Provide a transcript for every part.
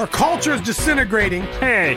Our culture is disintegrating. Hey,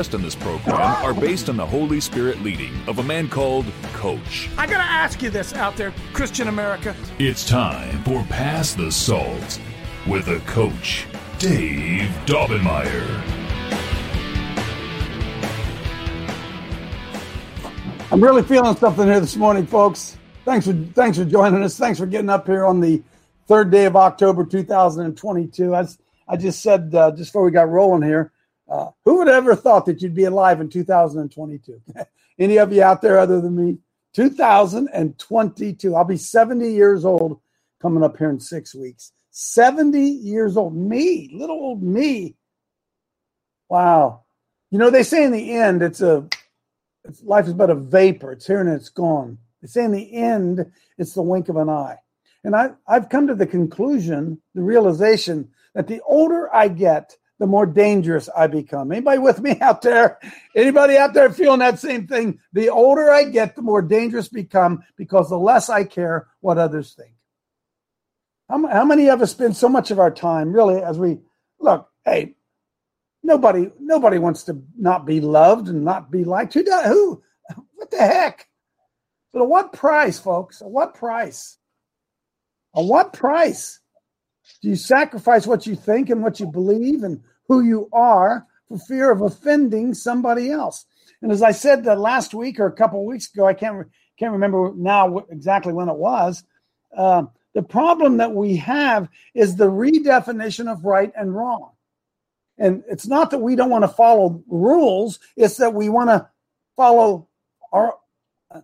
in this program are based on the Holy Spirit leading of a man called Coach. I gotta ask you this out there, Christian America. It's time for Pass the Salt with a coach, Dave Daubenmire. I'm really feeling something here this morning, folks. Thanks for thanks for joining us. Thanks for getting up here on the third day of October 2022. I, I just said uh, just before we got rolling here, uh, who would ever thought that you'd be alive in 2022? Any of you out there other than me? 2022. I'll be 70 years old coming up here in six weeks. 70 years old. Me, little old me. Wow. You know, they say in the end, it's a it's, life is but a vapor. It's here and it's gone. They say in the end, it's the wink of an eye. And I, I've come to the conclusion, the realization that the older I get, the more dangerous I become. Anybody with me out there? Anybody out there feeling that same thing? The older I get, the more dangerous become because the less I care what others think. How, how many of us spend so much of our time really as we look, hey, nobody nobody wants to not be loved and not be liked. Who does who? What the heck? But at what price, folks? At what price? At what price do you sacrifice what you think and what you believe and who you are for fear of offending somebody else? And as I said the last week or a couple weeks ago, I can't can't remember now exactly when it was. Uh, the problem that we have is the redefinition of right and wrong. And it's not that we don't want to follow rules, it's that we want to follow our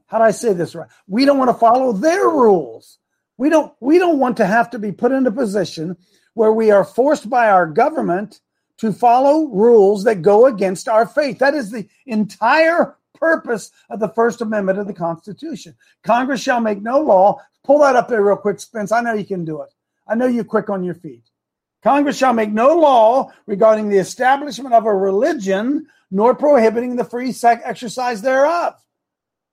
how do I say this right? We don't want to follow their rules. We don't we don't want to have to be put in a position where we are forced by our government to follow rules that go against our faith. That is the entire purpose of the First Amendment of the Constitution. Congress shall make no law. Pull that up there real quick, Spence. I know you can do it. I know you're quick on your feet. Congress shall make no law regarding the establishment of a religion, nor prohibiting the free exercise thereof,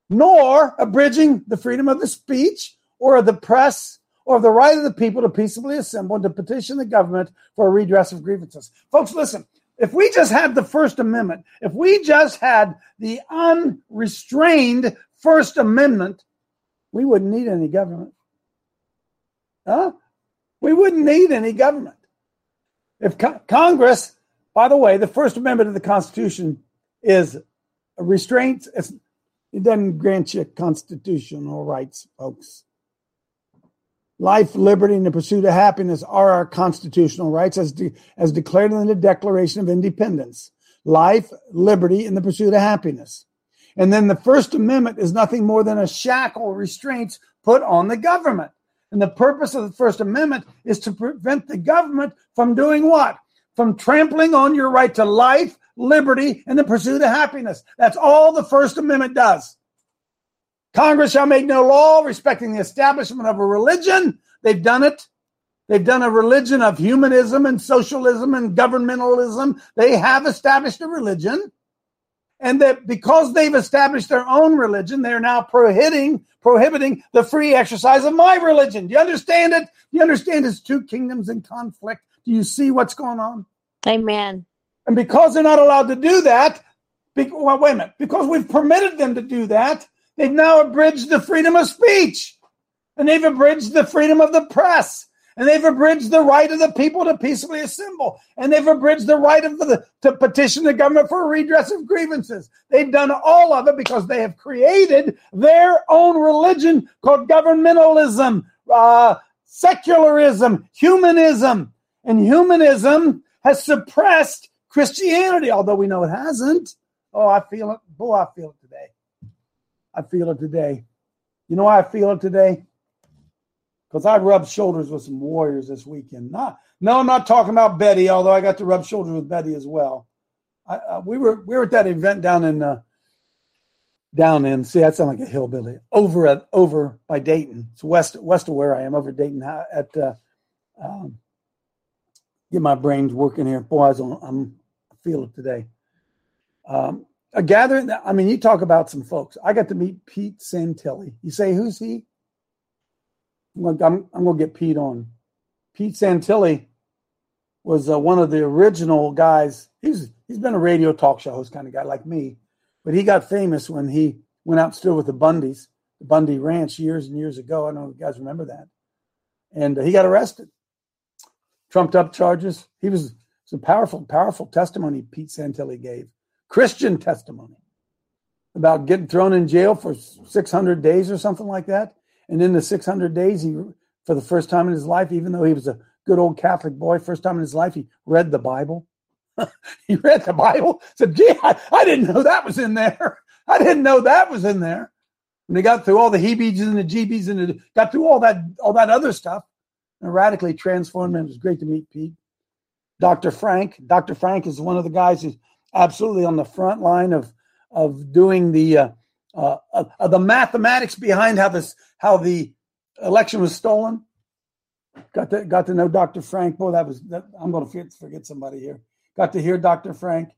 nor abridging the freedom of the speech or of the press or of the right of the people to peaceably assemble and to petition the government for a redress of grievances. Folks, listen, if we just had the First Amendment, if we just had the unrestrained First Amendment, we wouldn't need any government. Huh? We wouldn't need any government. If co- Congress, by the way, the First Amendment of the Constitution is a restraint. it doesn't grant you constitutional rights, folks. Life, liberty, and the pursuit of happiness are our constitutional rights as, de- as declared in the Declaration of Independence. Life, liberty, and the pursuit of happiness. And then the First Amendment is nothing more than a shackle restraints put on the government. And the purpose of the First Amendment is to prevent the government from doing what? From trampling on your right to life, liberty, and the pursuit of happiness. That's all the First Amendment does. Congress shall make no law respecting the establishment of a religion. They've done it. They've done a religion of humanism and socialism and governmentalism. They have established a religion and that because they've established their own religion, they're now prohibiting prohibiting the free exercise of my religion. Do you understand it? Do you understand it's two kingdoms in conflict? Do you see what's going on? Amen. And because they're not allowed to do that, be, well, wait a minute, because we've permitted them to do that, they've now abridged the freedom of speech and they've abridged the freedom of the press and they've abridged the right of the people to peacefully assemble, and they've abridged the right of the to petition the government for redress of grievances. They've done all of it because they have created their own religion called governmentalism, uh, secularism, humanism, and humanism has suppressed Christianity, although we know it hasn't. Oh, I feel it. Boy, I feel it. I feel it today. You know why I feel it today? because I rubbed shoulders with some warriors this weekend. Not No, I'm not talking about Betty, although I got to rub shoulders with Betty as well. I, uh, we were we were at that event down in uh, down in see that sound like a hillbilly over at over by Dayton. It's west west of where I am over Dayton uh, at uh, um, get my brains working here. Boy, I I'm I feel it today. Um, a gathering. I mean, you talk about some folks. I got to meet Pete Santilli. You say who's he? I'm, I'm, I'm going to get Pete on. Pete Santilli was uh, one of the original guys. He's he's been a radio talk show host kind of guy like me, but he got famous when he went out and stood with the Bundys, the Bundy Ranch years and years ago. I don't know if you guys remember that. And uh, he got arrested, trumped up charges. He was some powerful, powerful testimony Pete Santilli gave, Christian testimony about getting thrown in jail for 600 days or something like that. And in the 600 days, he, for the first time in his life, even though he was a good old Catholic boy, first time in his life, he read the Bible. he read the Bible, said, gee, I, I, didn't know that was in there. I didn't know that was in there. And they got through all the Hebes and the GBs and the, got through all that, all that other stuff and radically transformed him. It was great to meet Pete. Dr. Frank. Dr. Frank is one of the guys who's absolutely on the front line of, of doing the, uh, uh, uh, the mathematics behind how this, how the election was stolen. Got to got to know Dr. Frank. Boy, that was that, I'm going to forget, forget somebody here. Got to hear Dr. Frank,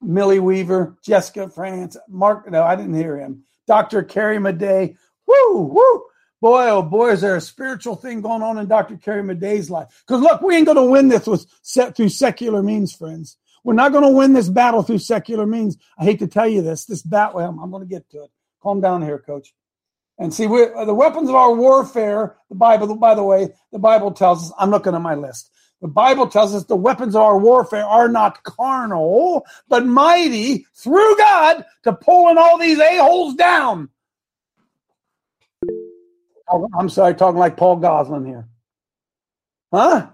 Millie Weaver, Jessica France, Mark. No, I didn't hear him. Dr. Carrie Madej. Woo, woo. Boy, oh boy, is there a spiritual thing going on in Dr. Carrie Madej's life? Because look, we ain't going to win this with set through secular means, friends. We're not going to win this battle through secular means. I hate to tell you this. This battle, I'm going to get to it. Calm down here, Coach. And see, we uh, the weapons of our warfare, the Bible, by the way, the Bible tells us, I'm looking at my list. The Bible tells us the weapons of our warfare are not carnal, but mighty through God to pulling all these a-holes down. Oh, I'm sorry, talking like Paul Goslin here. Huh?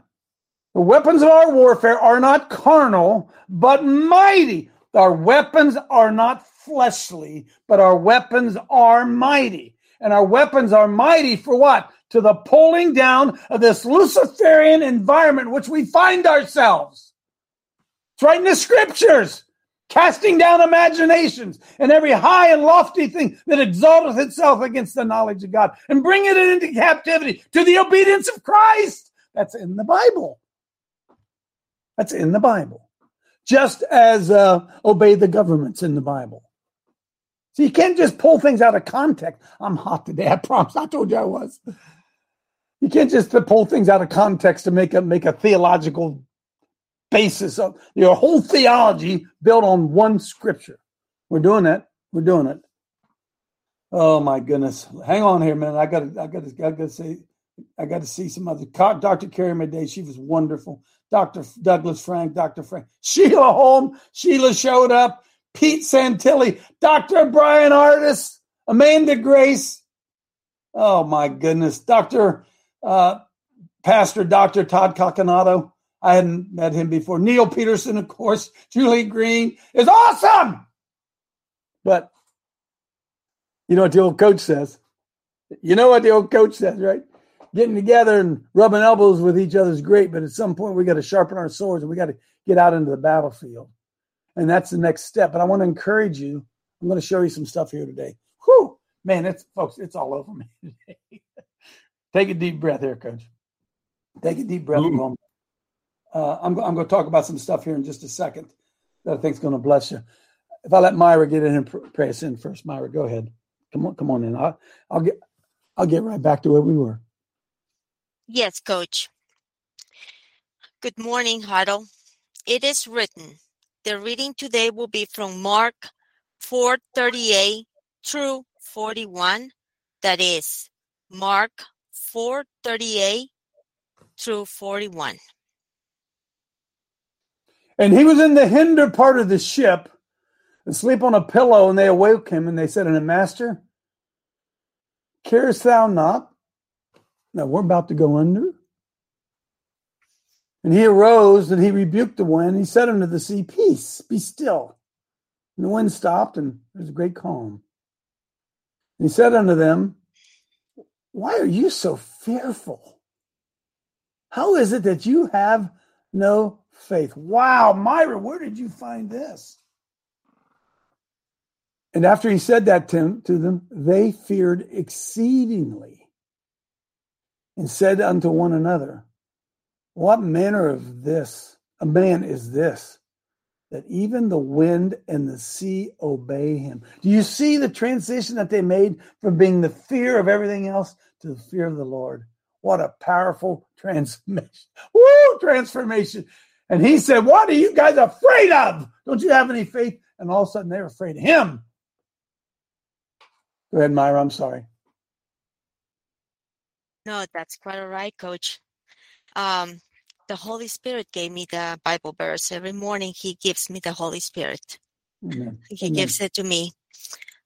The weapons of our warfare are not carnal, but mighty. Our weapons are not fleshly, but our weapons are mighty. And our weapons are mighty for what? To the pulling down of this Luciferian environment which we find ourselves. It's right in the scriptures. Casting down imaginations and every high and lofty thing that exalteth itself against the knowledge of God and bringing it into captivity to the obedience of Christ. That's in the Bible. That's in the Bible. Just as uh, obey the governments in the Bible. So you can't just pull things out of context. I'm hot today. I promise. I told you I was. You can't just pull things out of context to make a make a theological basis of your whole theology built on one scripture. We're doing that. We're doing it. Oh my goodness! Hang on here, man. I got I got I got to say I got to see some other. Dr. Carrie Madej, she was wonderful. Dr. Douglas Frank, Dr. Frank, Sheila Holm. Sheila showed up. Pete Santilli, Dr. Bryan Ardis, Amanda Grace. Oh my goodness. Dr. Uh, Pastor Dr. Todd Coconato. I hadn't met him before. Neil Peterson, of course. Julie Green is awesome. But you know what the old coach says? You know what the old coach says, right? Getting together and rubbing elbows with each other is great, but at some point we got to sharpen our swords and we got to get out into the battlefield. And that's the next step. But I want to encourage you. I'm going to show you some stuff here today. Whew, man, it's folks, it's all over me today. Take a deep breath here, coach. Take a deep breath. Uh, I'm, I'm going to talk about some stuff here in just a second that I think is going to bless you. If I let Myra get in and pray us in first, Myra, go ahead. Come on, come on in. I'll, I'll get, I'll get right back to where we were. Yes, Coach. Good morning, Huddle. It is written, the reading today will be from Mark 4:38 through 41. That is Mark 4:38 through 41. And he was in the hinder part of the ship, asleep on a pillow, and they awoke him, and they said unto him, Master, carest thou not? Now we're about to go under. And he arose and he rebuked the wind. He said unto the sea, Peace, be still. And the wind stopped, and there was a great calm. And he said unto them, Why are you so fearful? How is it that you have no faith? Wow, Myra, where did you find this? And after he said that to, to them, they feared exceedingly and said unto one another, What manner of this a man is this, that even the wind and the sea obey him? Do you see the transition that they made from being the fear of everything else to the fear of the Lord? What a powerful transformation. Woo, transformation. And he said, What are you guys afraid of? Don't you have any faith? And all of a sudden they're afraid of him. Go ahead, Myra. I'm sorry. No, that's quite all right, Coach. Um, the Holy Spirit gave me the Bible verse. Every morning, He gives me the Holy Spirit. Amen. He Amen. gives it to me.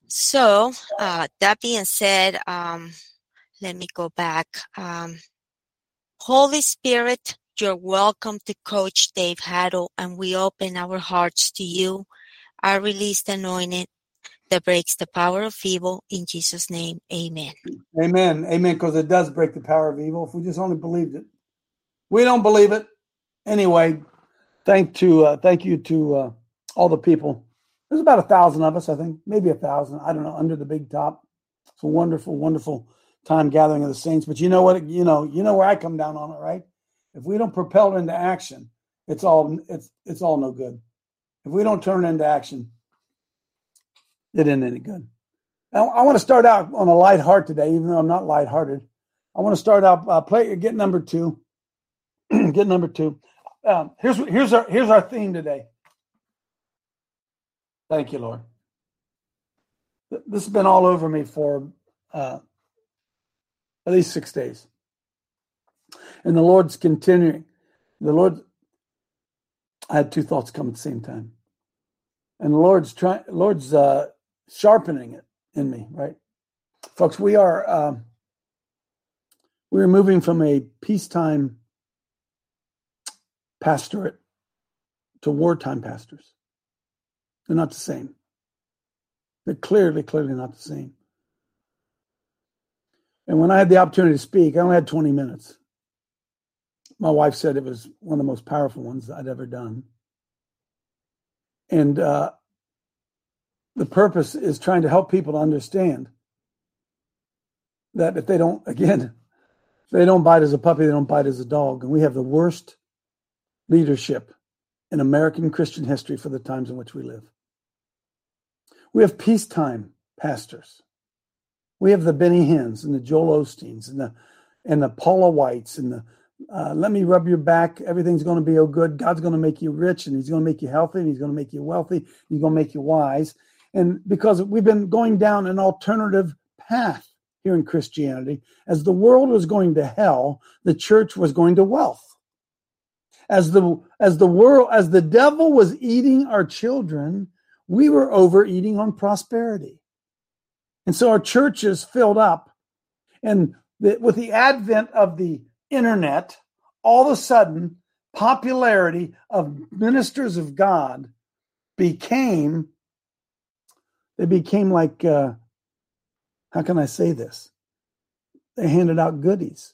So, uh, that being said, um, let me go back. Um, Holy Spirit, you're welcome to Coach Dave Huddle, and we open our hearts to you. I release the anointing that breaks the power of evil in Jesus' name. Amen. Amen. Amen. Because it does break the power of evil. If we just only believed it, we don't believe it. Anyway, thank to uh, thank you to uh, all the people. There's about a thousand of us, I think, maybe a thousand. I don't know. Under the big top, it's a wonderful, wonderful time gathering of the saints. But you know what? You know, you know where I come down on it, right? If we don't propel it into action, it's all it's it's all no good. If we don't turn it into action, it isn't any good. Now, I want to start out on a light heart today, even though I'm not lighthearted. I want to start out uh, play get number two. get number two. Um, here's here's our here's our theme today. Thank you, Lord. This has been all over me for uh, at least six days, and the Lord's continuing. The Lord. I had two thoughts come at the same time, and the Lord's trying. Lord's uh, sharpening it in me, right? Folks, we are um, we're moving from a peacetime pastorate to wartime pastors. They're not the same. They're clearly, clearly not the same. And when I had the opportunity to speak, I only had 20 minutes. My wife said it was one of the most powerful ones I'd ever done. And uh, the purpose is trying to help people to understand that if they don't, again, they don't bite as a puppy, they don't bite as a dog. And we have the worst leadership in American Christian history for the times in which we live. We have peacetime pastors. We have the Benny Hinns and the Joel Osteens and the and the Paula Whites and the uh, let me rub your back. Everything's going to be oh good. God's going to make you rich and He's going to make you healthy and He's going to make you wealthy. He's going to make you wise. And because we've been going down an alternative path here in Christianity, as the world was going to hell, the church was going to wealth. As the as the world as the devil was eating our children, we were overeating on prosperity. And so our churches filled up. And the, with the advent of the internet, all of a sudden, popularity of ministers of God became, they became like, uh, how can I say this? They handed out goodies.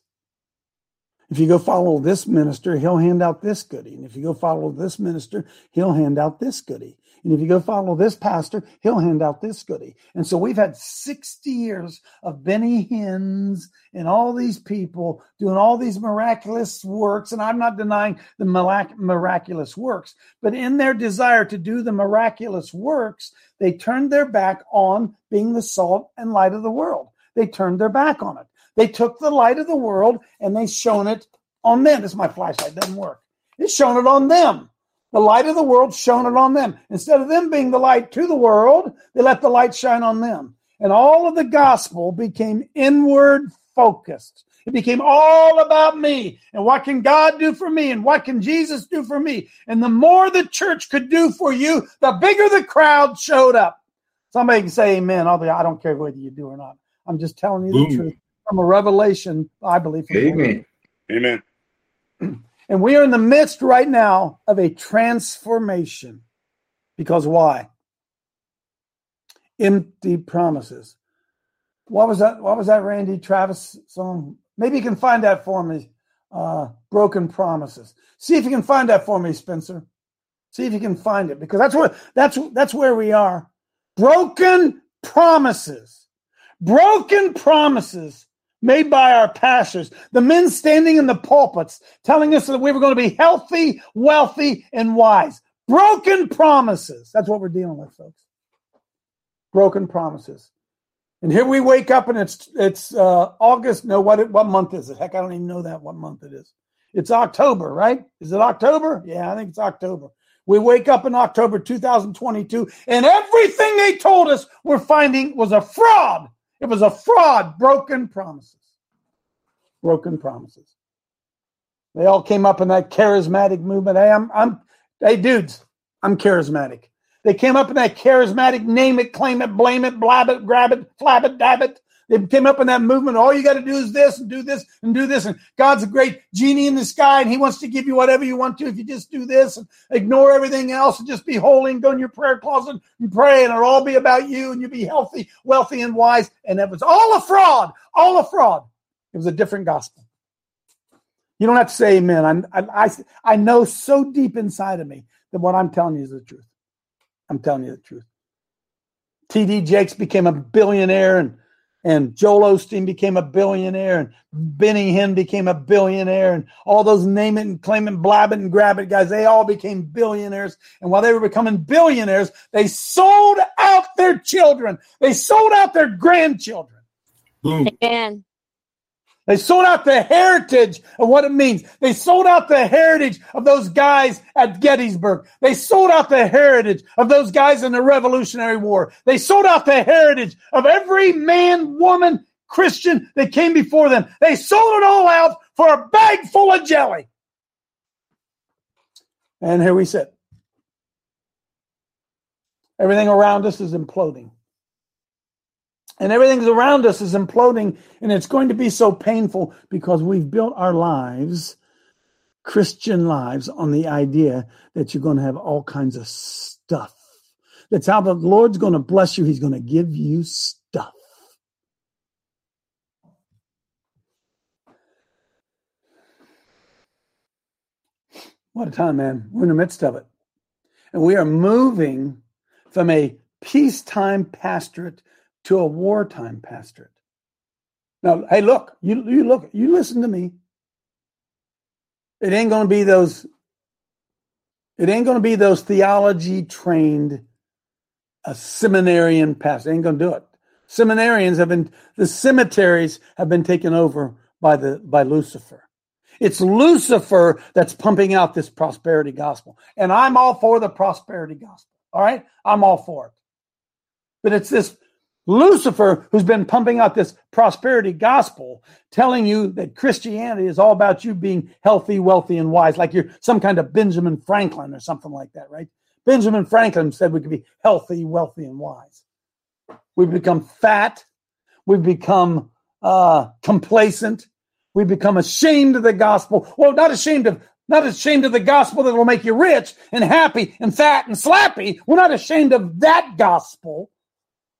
If you go follow this minister, he'll hand out this goodie. And if you go follow this minister, he'll hand out this goodie. And if you go follow this pastor, he'll hand out this goodie. And so we've had 60 years of Benny Hinns and all these people doing all these miraculous works. And I'm not denying the miraculous works, but in their desire to do the miraculous works, they turned their back on being the salt and light of the world. They turned their back on it. They took the light of the world and they shone it on them. This is my flashlight, doesn't work. It's shone it on them. The light of the world shone it on them. Instead of them being the light to the world, they let the light shine on them. And all of the gospel became inward focused. It became all about me and what can God do for me and what can Jesus do for me. And the more the church could do for you, the bigger the crowd showed up. Somebody can say amen. I'll be, I don't care whether you do or not. I'm just telling you the truth from a revelation, I believe. Amen. Amen. And we are in the midst right now of a transformation. Because why? Empty promises. What was that? What was that Randy Travis song? Maybe you can find that for me. uh, broken promises. See if you can find that for me, Spencer. See if you can find it because that's where that's that's where we are. Broken promises. Broken promises made by our pastors, the men standing in the pulpits telling us that we were going to be healthy, wealthy, and wise. Broken promises. That's what we're dealing with, folks. Broken promises. And here we wake up and it's it's uh, August. No, what what month is it? Heck, I don't even know that what month it is. It's October, right? Is it October? Yeah, I think it's October. We wake up in October 2022, and everything they told us we're finding was a fraud. It was a fraud, broken promises. Broken promises. They all came up in that charismatic movement. Hey, I'm, I'm, hey, dudes, I'm charismatic. They came up in that charismatic name it, claim it, blame it, blab it, grab it, flab it, dab it. They came up in that movement. All you got to do is this and do this and do this. And God's a great genie in the sky and he wants to give you whatever you want to if you just do this and ignore everything else and just be holy and go in your prayer closet and pray and it'll all be about you and you'll be healthy, wealthy, and wise. And it was all a fraud, all a fraud. It was a different gospel. You don't have to say amen. I, I, I know so deep inside of me that what I'm telling you is the truth. I'm telling you the truth. TD Jakes became a billionaire and and Joel Osteen became a billionaire, and Benny Hinn became a billionaire, and all those name it and claim it, blab it and grab it guys, they all became billionaires. And while they were becoming billionaires, they sold out their children, they sold out their grandchildren. Boom. Amen. They sold out the heritage of what it means. They sold out the heritage of those guys at Gettysburg. They sold out the heritage of those guys in the Revolutionary War. They sold out the heritage of every man, woman, Christian that came before them. They sold it all out for a bag full of jelly. And here we sit. Everything around us is imploding and everything around us is imploding and it's going to be so painful because we've built our lives christian lives on the idea that you're going to have all kinds of stuff. That's how the lord's going to bless you. He's going to give you stuff. What a time man. We're in the midst of it. And we are moving from a peacetime pastorate to a wartime pastorate. Now, hey, look, you, you look, you listen to me. It ain't going to be those. It ain't going to be those theology trained, a seminarian pastor. Ain't going to do it. Seminarians have been the cemeteries have been taken over by the by Lucifer. It's Lucifer that's pumping out this prosperity gospel, and I'm all for the prosperity gospel. All right, I'm all for it. But it's this Lucifer, who's been pumping out this prosperity gospel, telling you that Christianity is all about you being healthy, wealthy, and wise, like you're some kind of Benjamin Franklin or something like that, right? Benjamin Franklin said we could be healthy, wealthy, and wise. We've become fat. We've become uh, complacent. We've become ashamed of the gospel. Well, not ashamed of not ashamed of the gospel that will make you rich and happy and fat and slappy. We're not ashamed of that gospel.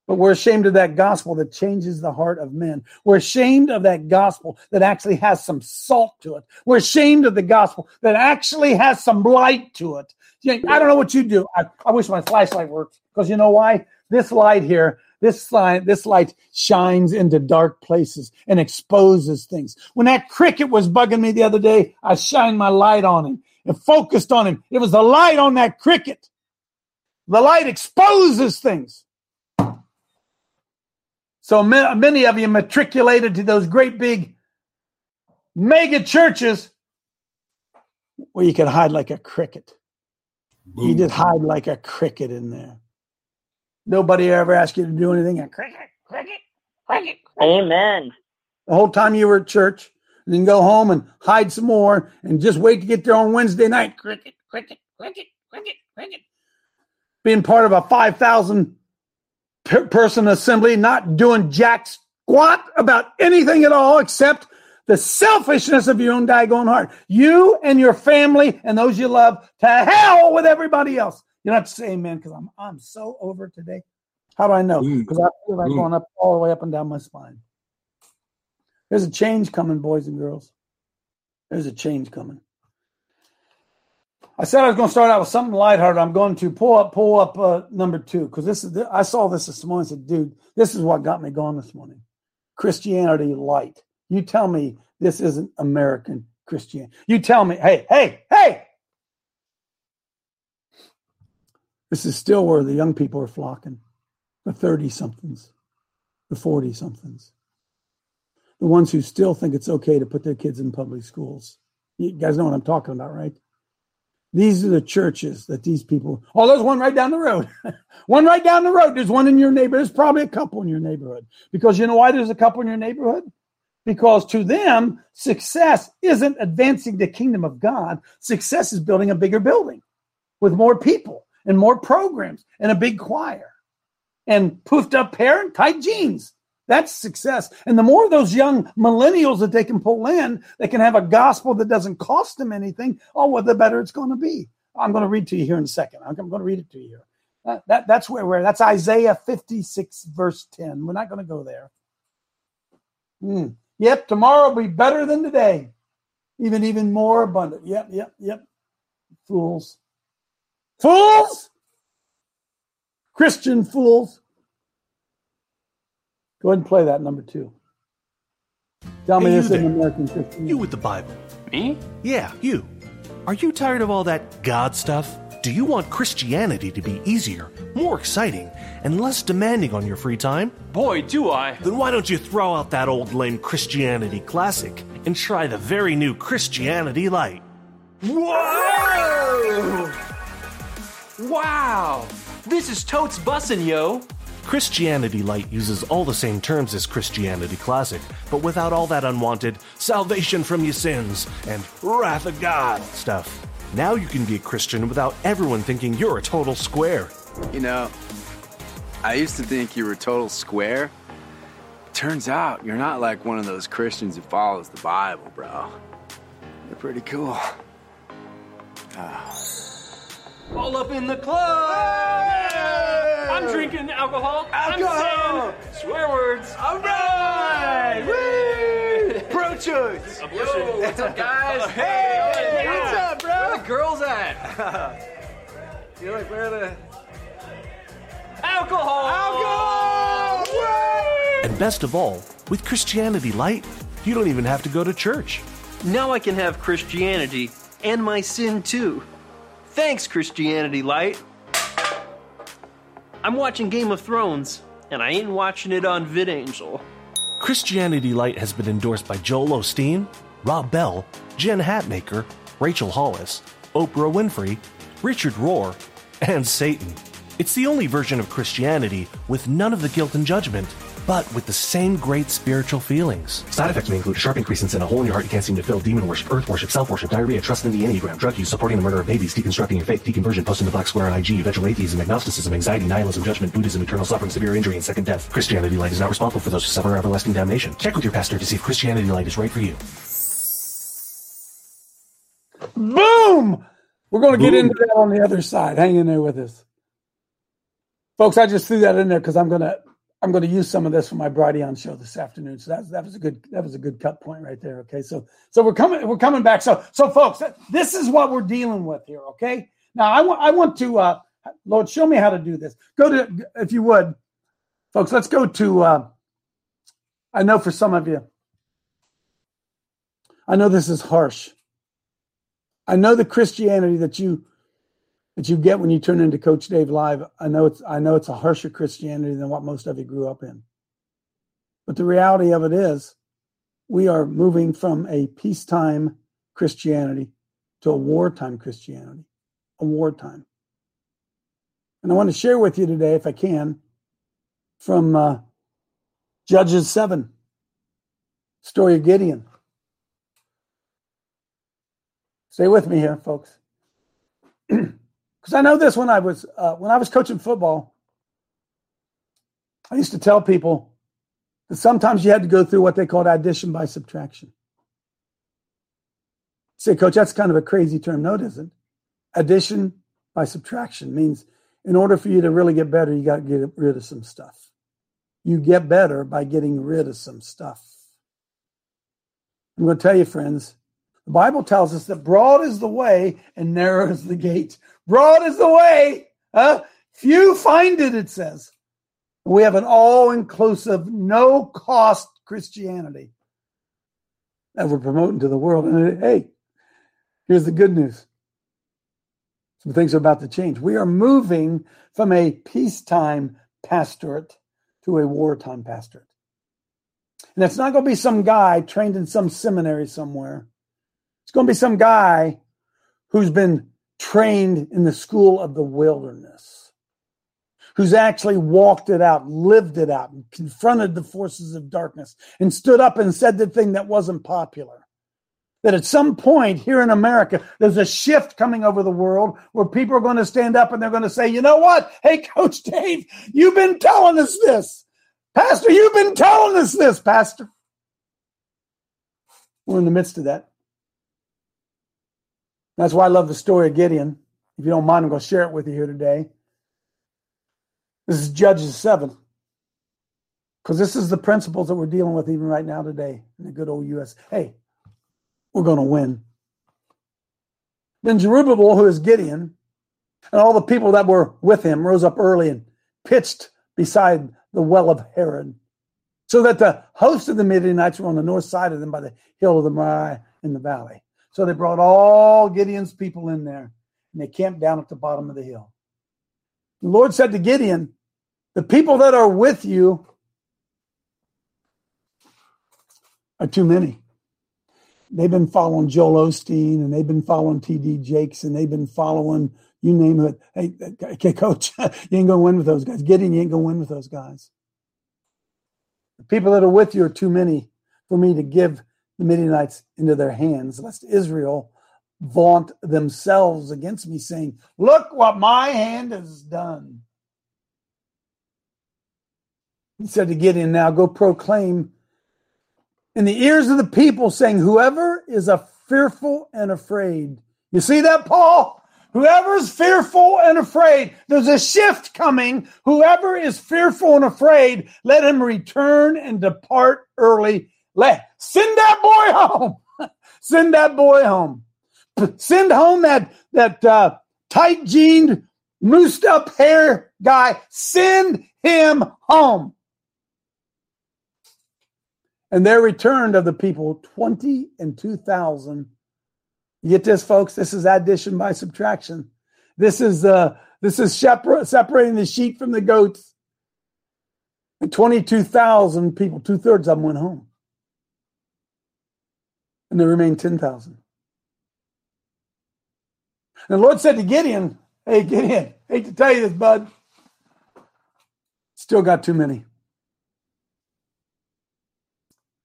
But we're ashamed of that gospel that changes the heart of men. We're ashamed of that gospel that actually has some salt to it. We're ashamed of the gospel that actually has some light to it. I don't know what you do. I, I wish my flashlight worked because you know why? This light here, this light, this light shines into dark places and exposes things. When that cricket was bugging me the other day, I shined my light on him and focused on him. It was the light on that cricket. The light exposes things. So many of you matriculated to those great big mega churches where you could hide like a cricket. Boom. You just hide like a cricket in there. Nobody ever asked you to do anything. A cricket, cricket, cricket, cricket. Amen. The whole time you were at church, and then go home and hide some more and just wait to get there on Wednesday night. Cricket, cricket, cricket, cricket, cricket. Being part of a 5,000 person assembly not doing jack squat about anything at all except the selfishness of your own daggone heart. You and your family and those you love to hell with everybody else. You don't have to say amen because I'm I'm so over today. How do I know? Because mm. I feel like mm. going up all the way up and down my spine. There's a change coming, boys and girls. There's a change coming. I said I was going to start out with something lighthearted. I'm going to pull up, pull up uh, number two because this is. I saw this this morning. I said, "Dude, this is what got me going this morning." Christianity light. You tell me this isn't American Christianity. You tell me, hey, hey, hey. This is still where the young people are flocking, the 30 somethings, the 40 somethings, the ones who still think it's okay to put their kids in public schools. You guys know what I'm talking about, right? These are the churches that these people. Oh, there's one right down the road. one right down the road. There's one in your neighborhood. There's probably a couple in your neighborhood. Because you know why there's a couple in your neighborhood? Because to them, success isn't advancing the kingdom of God. Success is building a bigger building with more people and more programs and a big choir and poofed up hair and tight jeans. That's success. And the more of those young millennials that they can pull in, they can have a gospel that doesn't cost them anything. Oh, well, the better it's going to be. I'm going to read to you here in a second. I'm going to read it to you here. That, that, that's where we're. That's Isaiah 56, verse 10. We're not going to go there. Hmm. Yep, tomorrow will be better than today. Even, even more abundant. Yep, yep, yep. Fools. Fools! Christian fools. Go ahead and play that number two. Tell me Hey, this you is there. American Christian. You with the Bible. Me? Yeah, you. Are you tired of all that God stuff? Do you want Christianity to be easier, more exciting, and less demanding on your free time? Boy, do I. Then why don't you throw out that old lame Christianity classic and try the very new Christianity Light? Whoa! Wow! This is totes bussin', yo! Christianity Light uses all the same terms as Christianity Classic, but without all that unwanted salvation from your sins and wrath of God stuff. Now you can be a Christian without everyone thinking you're a total square. You know, I used to think you were a total square. Turns out you're not like one of those Christians who follows the Bible, bro. You're pretty cool. Ah. All up in the club! I'm drinking alcohol. Alcohol! I'm saying swear words. All right! Woo! Pro choice! Yo, what's up, guys? Hey! What's up, bro? Where the girls at? You're like, where are the. Alcohol! Alcohol! Woo! And best of all, with Christianity Light, you don't even have to go to church. Now I can have Christianity and my sin too. Thanks, Christianity Light. I'm watching Game of Thrones, and I ain't watching it on VidAngel. Christianity Light has been endorsed by Joel Osteen, Rob Bell, Jen Hatmaker, Rachel Hollis, Oprah Winfrey, Richard Rohr, and Satan. It's the only version of Christianity with none of the guilt and judgment, but with the same great spiritual feelings. Side effects may include a sharp increase in sin, a hole in your heart you can't seem to fill, demon worship, earth worship, self worship, diarrhea, trust in the Enneagram, drug use, supporting the murder of babies, deconstructing your faith, deconversion, posting the black square on IG, eventual atheism, agnosticism, anxiety, nihilism, judgment, Buddhism, eternal suffering, severe injury, and second death. Christianity Light is not responsible for those who suffer everlasting damnation. Check with your pastor to see if Christianity Light is right for you. Boom! We're going to get into that on the other side. Hang in there with us, folks. I just threw that in there because I'm gonna I'm gonna use some of this for my Brighteon show this afternoon. So that that was a good that was a good cut point right there. Okay, so so we're coming we're coming back. So so folks, this is what we're dealing with here. Okay, now I want I want to uh, Lord show me how to do this. Go to if you would, folks. Let's go to. Uh, I know for some of you, I know this is harsh. I know the Christianity that you that you get when you turn into Coach Dave Live. I know it's I know it's a harsher Christianity than what most of you grew up in. But the reality of it is we are moving from a peacetime Christianity to a wartime Christianity. A wartime. And I want to share with you today, if I can, from uh, Judges 7, story of Gideon. Stay with me here, folks, because I know this when I was uh, when I was coaching football. I used to tell people that sometimes you had to go through what they called addition by subtraction. Say, coach, that's kind of a crazy term. No, it isn't. Addition by subtraction means in order for you to really get better, you got to get rid of some stuff. You get better by getting rid of some stuff. I'm going to tell you, friends, The Bible tells us that broad is the way and narrow is the gate. Broad is the way. Huh? Few find it, it says. We have an all inclusive, no cost Christianity that we're promoting to the world. And hey, here's the good news some things are about to change. We are moving from a peacetime pastorate to a wartime pastorate. And it's not going to be some guy trained in some seminary somewhere. It's going to be some guy who's been trained in the school of the wilderness, who's actually walked it out, lived it out, and confronted the forces of darkness and stood up and said the thing that wasn't popular. That at some point here in America, there's a shift coming over the world where people are going to stand up and they're going to say, you know what? Hey, Coach Dave, you've been telling us this. Pastor, you've been telling us this, Pastor. We're in the midst of that. That's why I love the story of Gideon. If you don't mind, I'm going to share it with you here today. This is Judges 7. Because this is the principles that we're dealing with even right now today in the good old U.S. Hey, we're going to win. Then Zerubbabel, who is Gideon, and all the people that were with him rose up early and pitched beside the well of Harod, so that the host of the Midianites were on the north side of them by the hill of the Moriah in the valley. So they brought all Gideon's people in there, and they camped down at the bottom of the hill. The Lord said to Gideon, The people that are with you are too many they've been following Joel Osteen and they've been following TD Jakes and they've been following you name it. Hey, okay, coach, you ain't gonna win with those guys. Getting you ain't gonna win with those guys. The people that are with you are too many for me to give the Midianites into their hands, lest Israel vaunt themselves against me, saying, Look what my hand has done. He said to Gideon, Now go proclaim in the ears of the people, saying, Whoever is a fearful and afraid. You see that, Paul? Whoever is fearful and afraid, there's a shift coming. Whoever is fearful and afraid, let him return and depart early. Let send that boy home. send that boy home. Send home that that uh, tight jeaned, moosed up hair guy. Send him home. And there returned of the people 20 and 2,000. You get this, folks? This is addition by subtraction. This is uh, this is separating the sheep from the goats. And 22,000 people, two thirds of them went home. And there remained 10,000. And the Lord said to Gideon, Hey, Gideon, hate to tell you this, bud. Still got too many.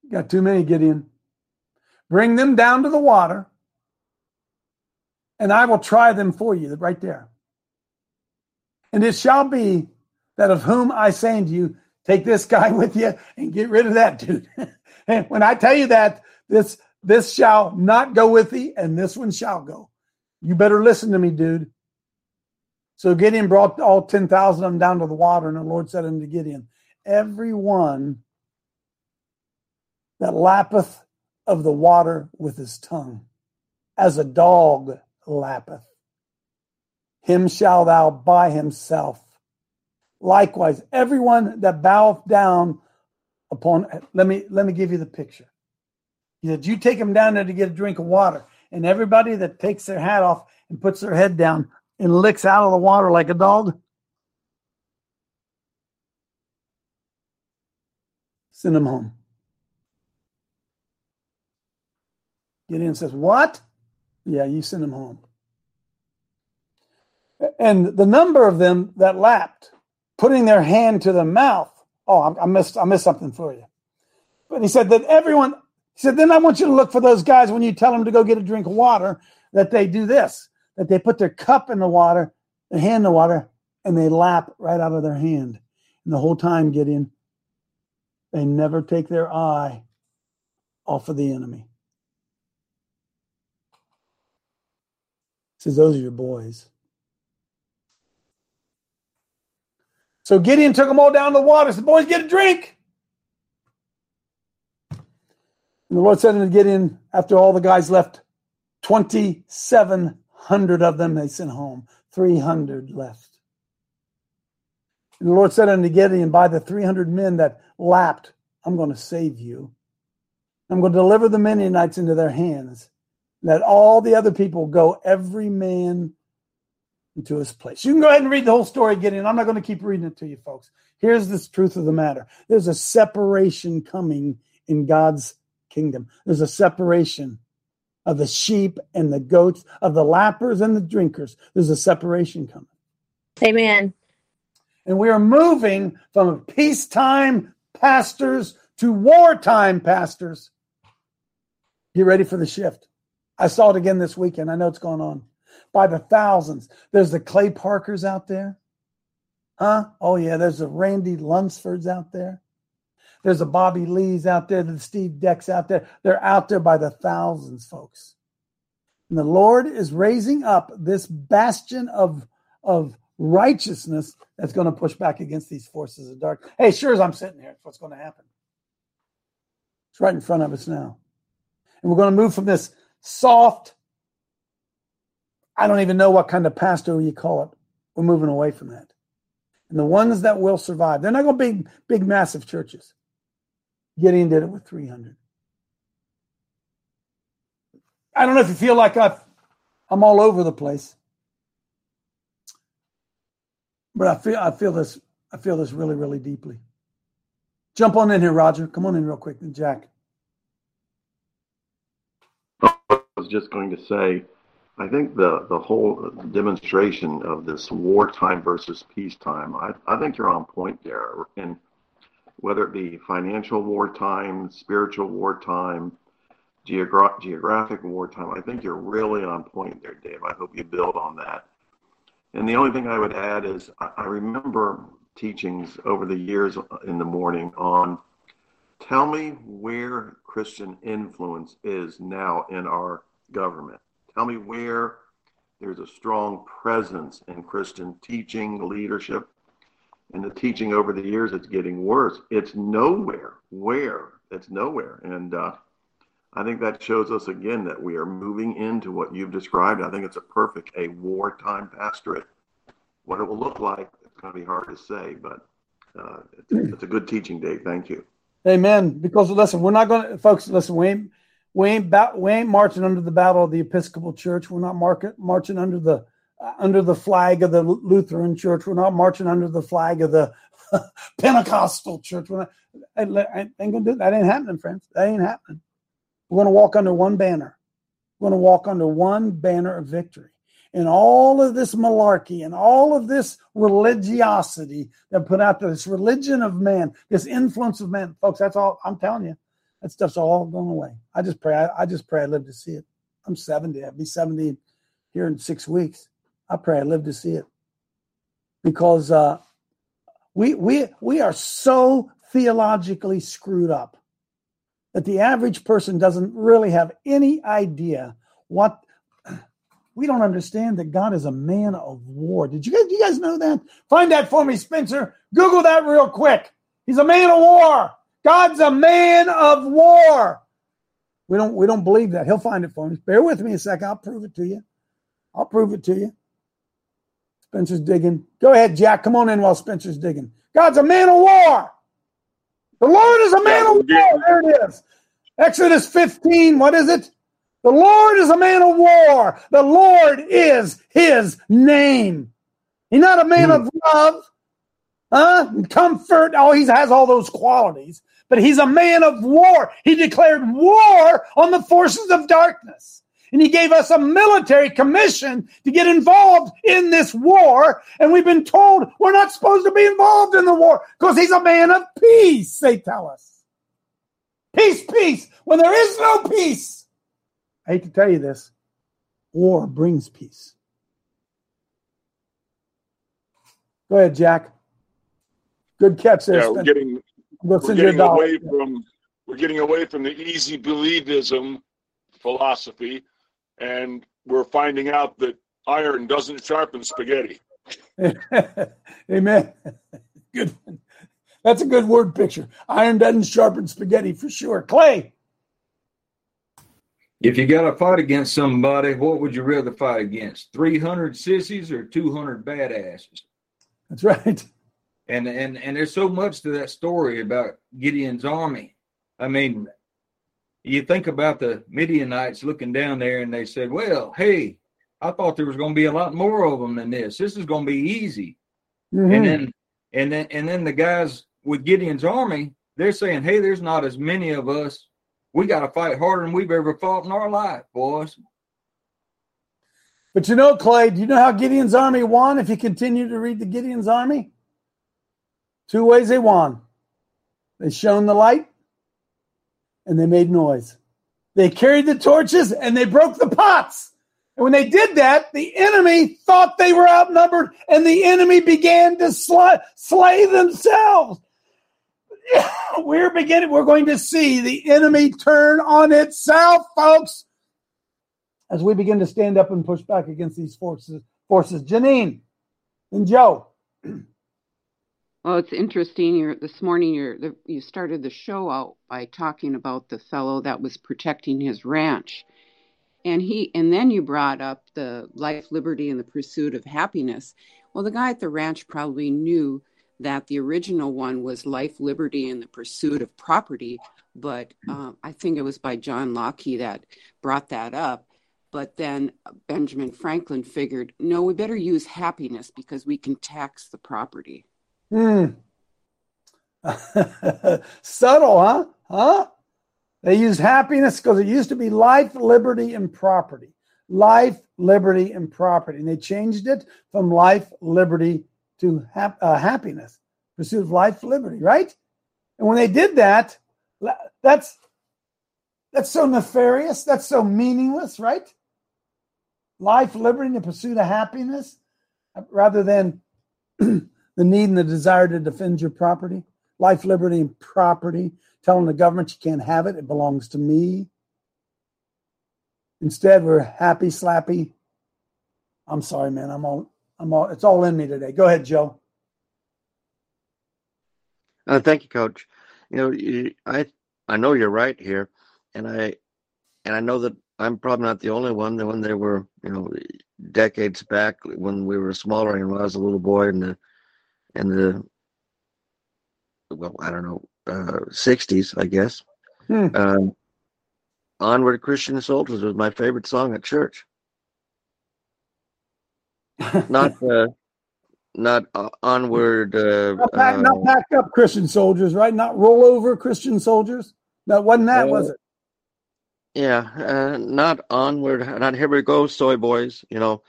Got too many, Gideon. Bring them down to the water, and I will try them for you right there. And it shall be that of whom I say unto you, take this guy with you and get rid of that dude. and when I tell you that, this this shall not go with thee, and this one shall go. You better listen to me, dude. So Gideon brought all 10,000 of them down to the water, and the Lord said unto Gideon, Every one that lappeth of the water with his tongue, as a dog lappeth. Him shall thou by himself. Likewise, everyone that boweth down upon let me let me give you the picture. He said, You take him down there to get a drink of water, and everybody that takes their hat off and puts their head down and licks out of the water like a dog. Send him home. Gideon says, What? Yeah, you send them home. And the number of them that lapped, putting their hand to the mouth. Oh, I, missed I missed something for you. But he said that everyone, he said, then I want you to look for those guys when you tell them to go get a drink of water, that they do this, that they put their cup in the water, their hand in the water, and they lap right out of their hand. And the whole time, Gideon, they never take their eye off of the enemy. says, Those are your boys. So Gideon took them all down to the water. Said, Boys, get a drink. And the Lord said unto Gideon, after all the guys left 2,700 of them they sent home, 300 left. And the Lord said unto Gideon, By the 300 men that lapped, I'm going to save you. I'm going to deliver the Midianites into their hands. Let all the other people go, every man into his place. You can go ahead and read the whole story, Gideon. I'm not going to keep reading it to you, folks. Here's the truth of the matter there's a separation coming in God's kingdom, there's a separation of the sheep and the goats, of the lappers and the drinkers. There's a separation coming. Amen. And we are moving from peacetime pastors to wartime pastors. Get ready for the shift. I saw it again this weekend. I know it's going on by the thousands. There's the Clay Parkers out there. Huh? Oh, yeah. There's the Randy Lunsfords out there. There's a Bobby Lees out there, the Steve Decks out there. They're out there by the thousands, folks. And the Lord is raising up this bastion of, of righteousness that's going to push back against these forces of dark. Hey, sure as I'm sitting here, what's going to happen. It's right in front of us now. And we're going to move from this soft, I don't even know what kind of pastor you call it. We're moving away from that. And the ones that will survive, they're not going to be big, massive churches. Gideon did it with 300. I don't know if you feel like i I'm all over the place, but I feel I feel this I feel this really really deeply. Jump on in here, Roger. Come on in real quick, and Jack. I was just going to say, I think the the whole demonstration of this wartime versus peacetime, I, I think you're on point there. And whether it be financial wartime, spiritual wartime, geogra- geographic wartime. I think you're really on point there, Dave. I hope you build on that. And the only thing I would add is I, I remember teachings over the years in the morning on tell me where Christian influence is now in our government. Tell me where there's a strong presence in Christian teaching, leadership, and the teaching over the years, it's getting worse. It's nowhere. Where? It's nowhere. And uh, I think that shows us again that we are moving into what you've described. I think it's a perfect, a wartime pastorate. What it will look like, it's going to be hard to say, but uh, it's, it's a good teaching day. Thank you. Amen. Because listen, we're not going to, folks. Listen, we ain't we ain't we ain't marching under the battle of the Episcopal Church. We're not market, marching under the Uh, under the flag of the Lutheran Church. We're not marching under the flag of the Pentecostal Church. We're not, I, I ain't gonna do that. Ain't happening, friends. That ain't happening. We're gonna walk under one banner. We're gonna walk under one banner of victory. And all of this malarkey and all of this religiosity that put out there, this religion of man, this influence of man, folks. That's all. I'm telling you, that stuff's all going away. I just pray. I, I just pray I live to see it. I'm 70. I'll be 70 here in six weeks. I pray I live to see it because uh, we we we are so theologically screwed up that the average person doesn't really have any idea what we don't understand that God is a man of war. Did you guys, you guys know that? Find that for me, Spencer. Google that real quick. He's a man of war. God's a man of war. We don't we don't believe that. He'll find it for me. Bear with me a second. I'll prove it to you. I'll prove it to you. Spencer's digging. Go ahead, Jack. Come on in while Spencer's digging. God's a man of war. The Lord is a man of war. There it is. Exodus 15. What is it? The Lord is a man of war. The Lord is his name. He's not a man of love, huh? Comfort. Oh, he has all those qualities, but he's a man of war. He declared war on the forces of darkness. And he gave us a military commission to get involved in this war. And we've been told we're not supposed to be involved in the war because he's a man of peace, they tell us. Peace, peace. When there is no peace, I hate to tell you this, war brings peace. Go ahead, Jack. Good catch there. Yeah, we're getting, we're getting away from we're getting away from the easy believism philosophy and we're finding out that iron doesn't sharpen spaghetti. Amen. Good. That's a good word picture. Iron doesn't sharpen spaghetti for sure. Clay. If you got to fight against somebody, what would you rather fight against? 300 sissies or 200 badasses? That's right. And and and there's so much to that story about Gideon's army. I mean, you think about the Midianites looking down there and they said, "Well, hey, I thought there was going to be a lot more of them than this. This is going to be easy." Mm-hmm. And then and then and then the guys with Gideon's army, they're saying, "Hey, there's not as many of us. We got to fight harder than we've ever fought in our life, boys." But you know, Clay, do you know how Gideon's army won? If you continue to read the Gideon's army, two ways they won. They shone the light, and they made noise. They carried the torches and they broke the pots. And when they did that, the enemy thought they were outnumbered and the enemy began to slay, slay themselves. We're beginning, we're going to see the enemy turn on itself, folks, as we begin to stand up and push back against these forces. Forces, Janine and Joe. Well, it's interesting. You're, this morning, the, you started the show out by talking about the fellow that was protecting his ranch, and he, and then you brought up the life, liberty, and the pursuit of happiness. Well, the guy at the ranch probably knew that the original one was life, liberty, and the pursuit of property, but uh, I think it was by John Locke that brought that up. But then Benjamin Franklin figured, no, we better use happiness because we can tax the property. Hmm. Subtle, huh? Huh? They use happiness because it used to be life, liberty, and property. Life, liberty, and property. And they changed it from life, liberty to uh, happiness. Pursuit of life, liberty, right? And when they did that, that's that's so nefarious. That's so meaningless, right? Life, liberty, and the pursuit of happiness, rather than the need and the desire to defend your property. Life, liberty, and property. Telling the government you can't have it, it belongs to me. Instead, we're happy, slappy. I'm sorry, man. I'm all, I'm all, it's all in me today. Go ahead, Joe. Uh, thank you, Coach. You know, you, I, I know you're right here, and I, and I know that I'm probably not the only one. That when they were, you know, decades back when we were smaller and when I was a little boy and the, in the, well, I don't know, uh, 60s, I guess. Hmm. Um, Onward Christian Soldiers was my favorite song at church. not uh, not uh, onward. Uh, Not, back, not back up Christian soldiers, right? Not roll over Christian soldiers. That wasn't that, was it? Yeah, uh, not onward. Not here we go, soy boys. You know,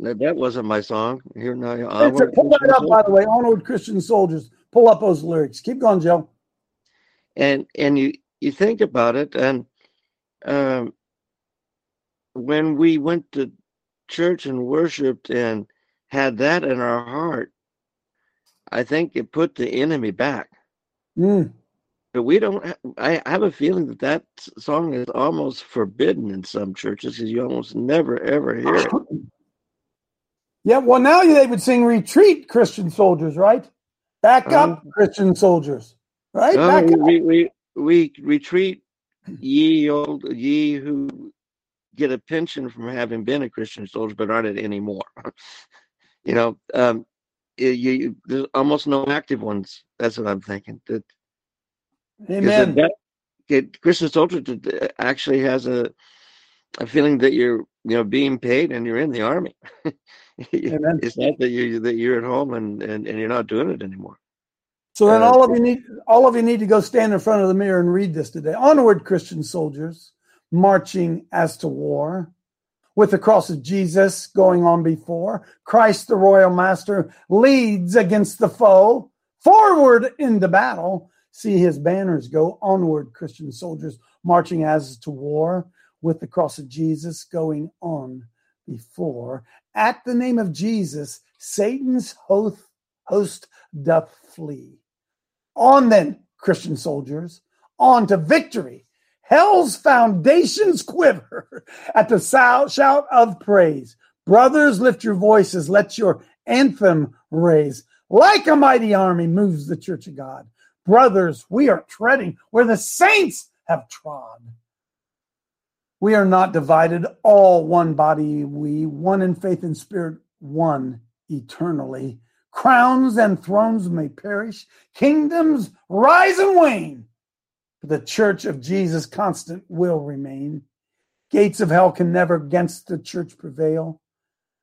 that, that wasn't my song. Here now, It's a- onward. pull that Christian up, by the way. Onward Christian soldiers. Pull up those lyrics. Keep going, Joe. and and you you think about it and um when we went to church and worshiped and had that in our heart i think it put the enemy back Mm. But we don't i have a feeling that that song is almost forbidden in some churches because you almost never ever hear it Yeah, well, now they would sing retreat Christian soldiers, right? Back up Christian soldiers, right? No, Back up. we, we we retreat ye old ye who get a pension from having been a Christian soldier but aren't it anymore. you know, um, you, you there's almost no active ones. That's what I'm thinking. That Amen. That, that Christian soldier t- actually has a a feeling that you're you know being paid and you're in the army. It's not that you that you're at home and, and and you're not doing it anymore. So then Uh, all of you need all of you need to go stand in front of the mirror and read this today. Onward, Christian soldiers, marching as to war, with the cross of Jesus going on before. Christ, the royal master, leads against the foe. Forward into battle. See his banners go onward, Christian soldiers, marching as to war, with the cross of Jesus going on before. At the name of Jesus, Satan's host, host doth flee. On then, Christian soldiers, on to victory. Hell's foundations quiver at the shout of praise. Brothers, lift your voices. Let your anthem raise. Like a mighty army moves the church of God. Brothers, we are treading where the saints have trod. We are not divided, all one body, we, one in faith and spirit, one eternally. Crowns and thrones may perish, kingdoms rise and wane, but the church of Jesus constant will remain. Gates of hell can never against the church prevail.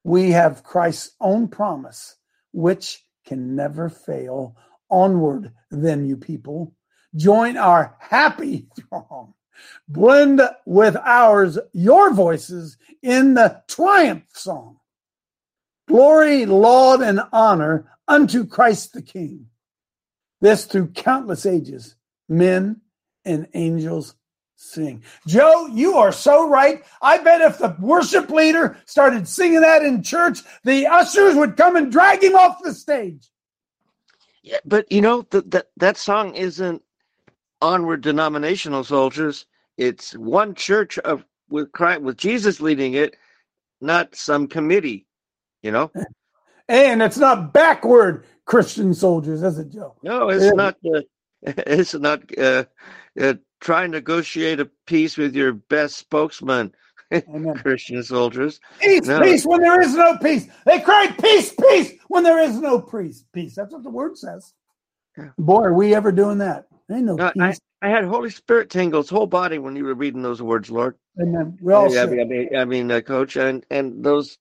We have Christ's own promise, which can never fail. Onward, then, you people. Join our happy throng. Blend with ours your voices in the triumph song. Glory, laud, and honor unto Christ the King. This through countless ages, men and angels sing. Joe, you are so right. I bet if the worship leader started singing that in church, the ushers would come and drag him off the stage. Yeah, but you know that that that song isn't onward denominational soldiers. It's one church of with Christ, with Jesus leading it, not some committee. You know, and it's not backward Christian soldiers, is it, Joe? No, it's yeah. not. Uh, it's not. Uh, uh, try and negotiate a peace with your best spokesman, Christian soldiers. Peace, no. peace when there is no peace. They cry peace, peace when there is no peace. Peace. That's what the word says. Yeah. Boy, are we ever doing that? Ain't no, no peace. I, I, had Holy Spirit tingles whole body when you were reading those words, Lord. Amen. We all yeah, I mean, I mean, I mean uh, Coach, and and those.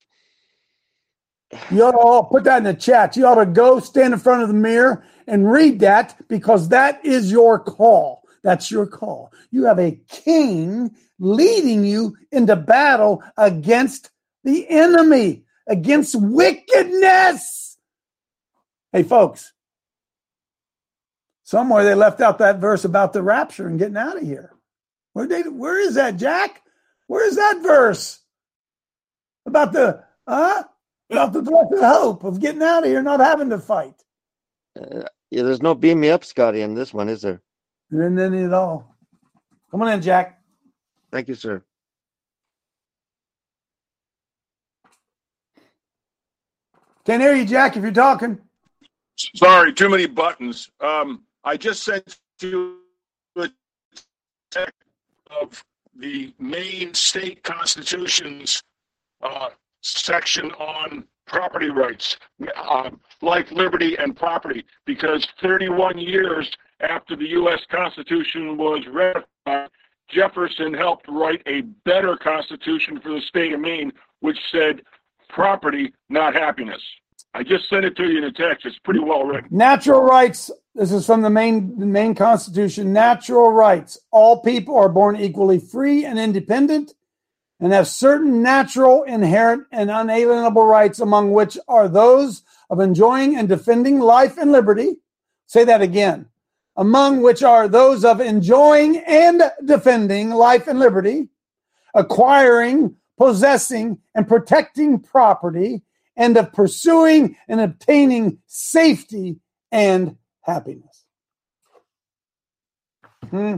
You ought to all put that in the chat. You ought to go stand in front of the mirror and read that because that is your call. That's your call. You have a king leading you into battle against the enemy, against wickedness. Hey, folks, somewhere they left out that verse about the rapture and getting out of here. Where they? Where is that, Jack? Where is that verse about the huh? About the blessed hope of getting out of here, not having to fight. Uh, yeah, there's no beam me up, Scotty, in this one, is there? And then it all. Come on in, Jack. Thank you, sir. Can't hear you, Jack, if you're talking. Sorry, too many buttons. Um, I just sent you a text of the Maine state constitution's uh, section on property rights, uh, life, liberty, and property, because 31 years after the U.S. Constitution was ratified, Jefferson helped write a better Constitution for the state of Maine, which said property, not happiness. I just sent it to you in a text. It's pretty well written. Natural rights. This is from the Maine the Maine Constitution. Natural rights. All people are born equally free and independent, and have certain natural, inherent, and unalienable rights, among which are those of enjoying and defending life and liberty. Say that again among which are those of enjoying and defending life and liberty, acquiring, possessing, and protecting property, and of pursuing and obtaining safety and happiness. Hmm.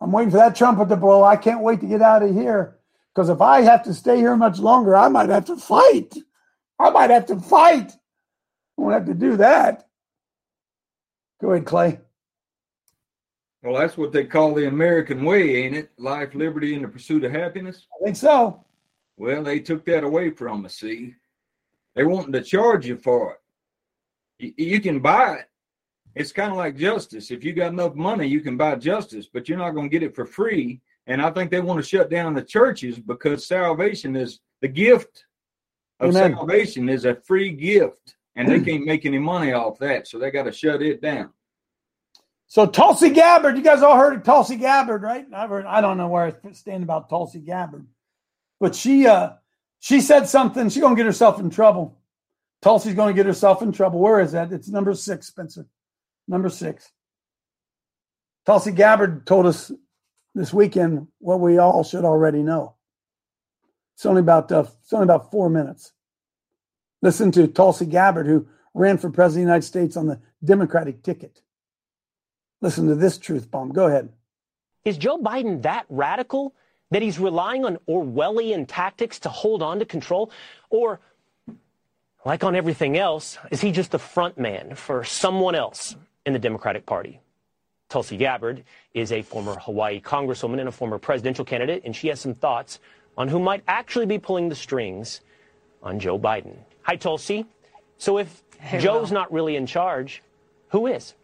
I'm waiting for that trumpet to blow. I can't wait to get out of here because if I have to stay here much longer, I might have to fight. I might have to fight. I won't have to do that. Go ahead, Clay. Well, that's what they call the American way, ain't it? Life, liberty, and the pursuit of happiness. I think so. Well, they took that away from us. See, they're wanting to charge you for it. You, you can buy it. It's kind of like justice. If you got enough money, you can buy justice, but you're not going to get it for free. And I think they want to shut down the churches because salvation is the gift of Amen. salvation is a free gift and they can't make any money off that, so they got to shut it down. So Tulsi Gabbard, you guys all heard of Tulsi Gabbard, right? I've heard, I don't know where I stand about Tulsi Gabbard, but she uh she said something. She's gonna get herself in trouble. Tulsi's gonna get herself in trouble. Where is that? It's number six, Spencer. Number six. Tulsi Gabbard told us this weekend what we all should already know. It's only about uh, it's only about four minutes. Listen to Tulsi Gabbard, who ran for president of the United States on the Democratic ticket. Listen to this truth bomb. Go ahead. Is Joe Biden that radical that he's relying on Orwellian tactics to hold on to control? Or, like on everything else, is he just the front man for someone else in the Democratic Party? Tulsi Gabbard is a former Hawaii congresswoman and a former presidential candidate, and she has some thoughts on who might actually be pulling the strings on Joe Biden. Hi, Tulsi. So if Hey, Joe's Will. not really in charge, who is?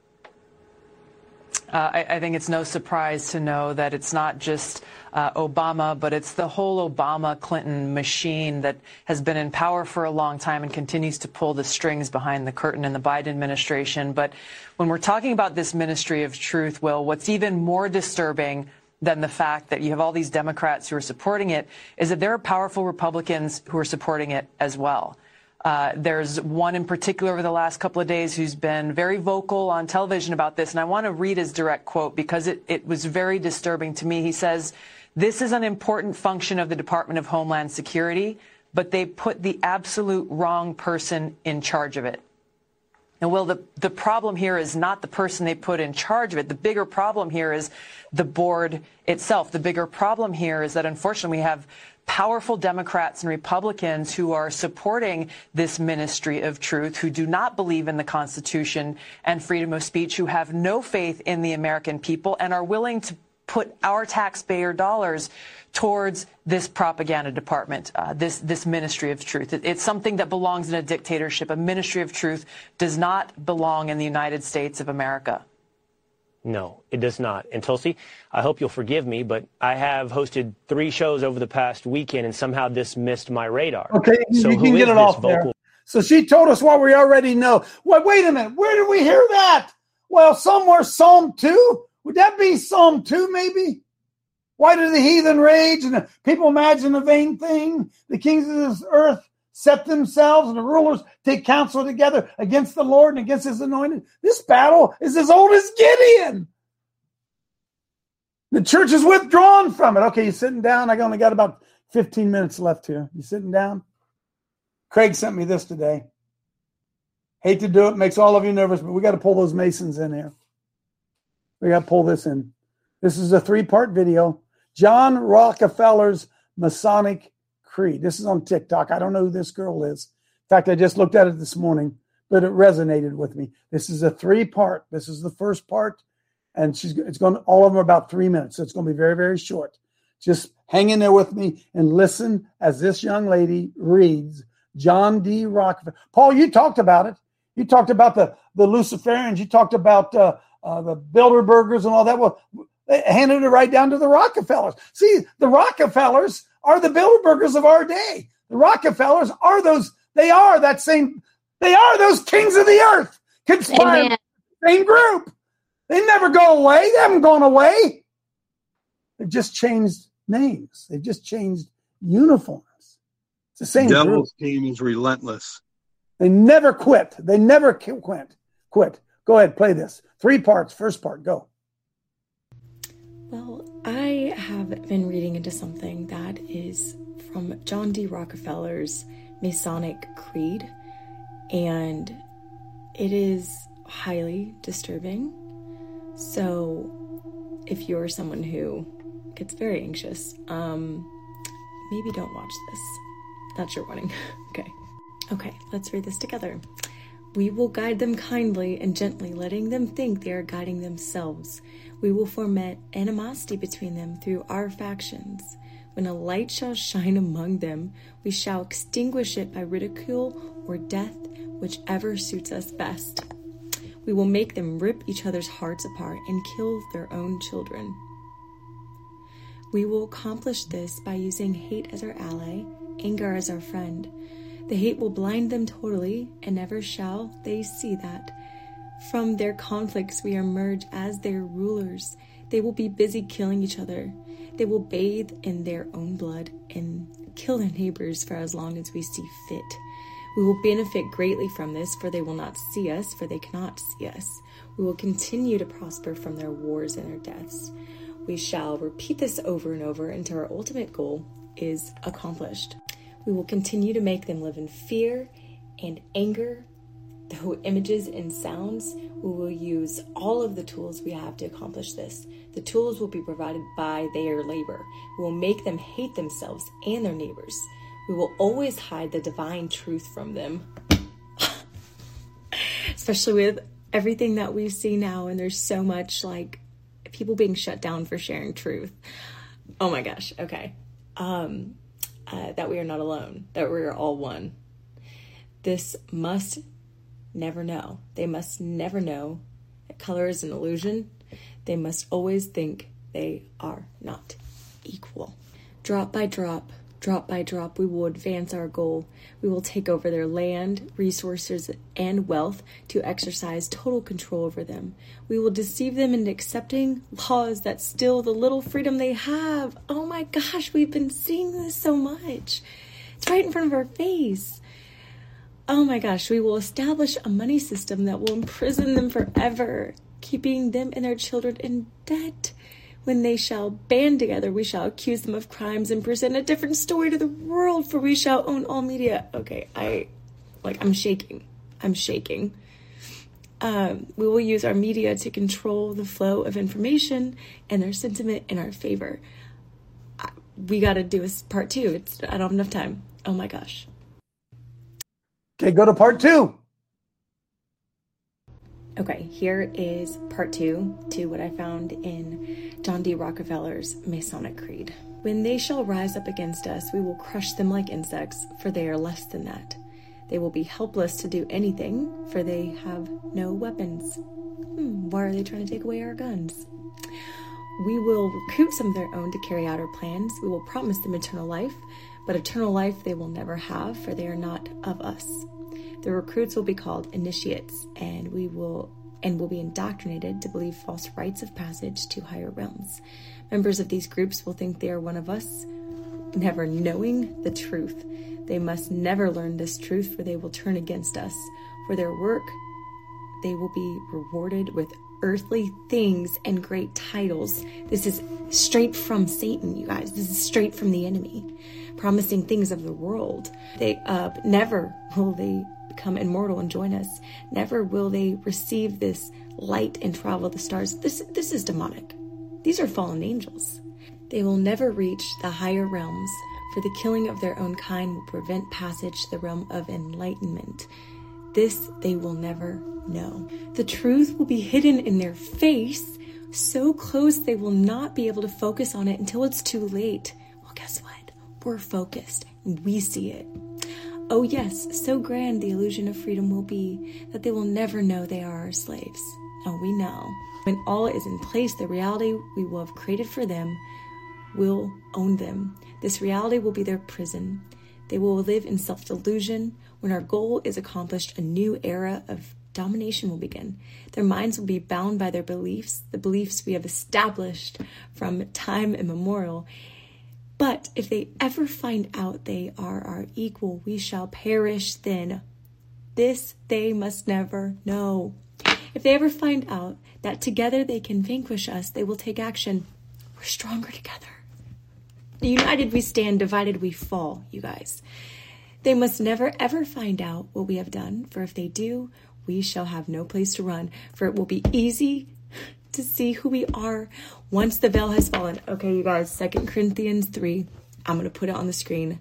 Uh, I, I think it's no surprise to know that it's not just uh, Obama, but it's the whole Obama Clinton machine that has been in power for a long time and continues to pull the strings behind the curtain in the Biden administration. But when we're talking about this ministry of truth, Will, what's even more disturbing than the fact that you have all these Democrats who are supporting it is that there are powerful Republicans who are supporting it as well. Uh, there's one in particular over the last couple of days who's been very vocal on television about this, and I want to read his direct quote because it, it was very disturbing to me. He says, This is an important function of the Department of Homeland Security, but they put the absolute wrong person in charge of it. And Will, the, the problem here is not the person they put in charge of it. The bigger problem here is the board itself. The bigger problem here is that unfortunately we have powerful Democrats and Republicans who are supporting this ministry of truth, who do not believe in the Constitution and freedom of speech, who have no faith in the American people and are willing to put our taxpayer dollars towards this propaganda department, uh, this this ministry of truth. It, it's something that belongs in a dictatorship. A ministry of truth does not belong in the United States of America. No, it does not. And Tulsi, I hope you'll forgive me, but I have hosted three shows over the past weekend, and somehow this missed my radar. Okay, so you can get it off there. So she told us what we already know. Wait, wait a minute. Where did we hear that? Well, somewhere Psalm 2. Would that be Psalm 2 maybe? Why do the heathen rage and the people imagine a vain thing? The kings of this earth set themselves and the rulers take counsel together against the Lord and against his anointed. This battle is as old as Gideon. The church is withdrawn from it. Okay, you sitting down? I only got about 15 minutes left here. You sitting down? Craig sent me this today. Hate to do it, makes all of you nervous, but we got to pull those Masons in here. We got to pull this in. This is a three part video. John Rockefeller's Masonic Creed. This is on TikTok. I don't know who this girl is. In fact, I just looked at it this morning, but it resonated with me. This is a three part. This is the first part, and she's it's going. All of them are about three minutes, so it's going to be very very short. Just hang in there with me and listen as this young lady reads John D. Rockefeller. Paul, you talked about it. You talked about the the Luciferians. You talked about uh, uh, the Bilderbergers and all that. Well, handed it right down to the Rockefellers. See, the Rockefellers are the Bilderbergers of our day. The Rockefellers are those. They are that same. They are those kings of the earth. Conspiring Amen. same group. They never go away. They haven't gone away. They've just changed names. They've just changed uniforms. It's the same group. Devil's team is relentless. They never quit. They never quit. Quit. Go ahead, play this. Three parts. First part, go. Well, I have been reading into something that is from John D. Rockefeller's Masonic Creed, and it is highly disturbing. So, if you're someone who gets very anxious, um, maybe don't watch this. That's your warning. okay. Okay, let's read this together. We will guide them kindly and gently, letting them think they are guiding themselves. We will foment animosity between them through our factions. When a light shall shine among them, we shall extinguish it by ridicule or death, whichever suits us best. We will make them rip each other's hearts apart and kill their own children. We will accomplish this by using hate as our ally, anger as our friend. The hate will blind them totally, and never shall they see that. From their conflicts, we emerge as their rulers. They will be busy killing each other. They will bathe in their own blood and kill their neighbors for as long as we see fit. We will benefit greatly from this, for they will not see us, for they cannot see us. We will continue to prosper from their wars and their deaths. We shall repeat this over and over until our ultimate goal is accomplished. We will continue to make them live in fear and anger. Through images and sounds, we will use all of the tools we have to accomplish this. The tools will be provided by their labor. We will make them hate themselves and their neighbors. We will always hide the divine truth from them, especially with everything that we see now, and there's so much like people being shut down for sharing truth. Oh my gosh. Okay. Um, uh, that we are not alone, that we are all one. This must never know. They must never know that color is an illusion. They must always think they are not equal. Drop by drop, drop by drop, we will advance our goal. We will take over their land, resources, and wealth to exercise total control over them. We will deceive them into accepting laws that steal the little freedom they have. Oh my gosh, we've been seeing this so much. It's right in front of our face. Oh my gosh, we will establish a money system that will imprison them forever, keeping them and their children in debt. When they shall band together, we shall accuse them of crimes and present a different story to the world, for we shall own all media. Okay, I, like, I'm shaking. I'm shaking. Um, we will use our media to control the flow of information and their sentiment in our favor. We got to do a part two. It's I don't have enough time. Oh my gosh. Okay, go to part two. Okay, here is part two to what I found in John D. Rockefeller's Masonic Creed. When they shall rise up against us, we will crush them like insects, for they are less than that. They will be helpless to do anything, for they have no weapons. Hmm, why are they trying to take away our guns? We will recruit some of their own to carry out our plans. We will promise them eternal life, but eternal life they will never have, for they are not of us. The recruits will be called initiates, and we will and will be indoctrinated to believe false rites of passage to higher realms. Members of these groups will think they are one of us, never knowing the truth. They must never learn this truth, for they will turn against us. For their work, they will be rewarded with earthly things and great titles. This is straight from Satan, you guys. This is straight from the enemy, promising things of the world. They uh, never will they become immortal and join us. Never will they receive this light and travel the stars. This this is demonic. These are fallen angels. They will never reach the higher realms, for the killing of their own kind will prevent passage to the realm of enlightenment. This they will never know. The truth will be hidden in their face, so close they will not be able to focus on it until it's too late. Well, guess what? We're focused we see it. Oh, yes, so grand the illusion of freedom will be that they will never know they are our slaves. Oh, we know. When all is in place, the reality we will have created for them will own them. This reality will be their prison. They will live in self delusion. When our goal is accomplished, a new era of domination will begin. Their minds will be bound by their beliefs, the beliefs we have established from time immemorial, but if they ever find out they are our equal, we shall perish then. This they must never know. If they ever find out that together they can vanquish us, they will take action. We're stronger together. United we stand, divided we fall, you guys. They must never ever find out what we have done, for if they do, we shall have no place to run, for it will be easy to see who we are once the veil has fallen. Okay, you guys, Second Corinthians 3. I'm going to put it on the screen.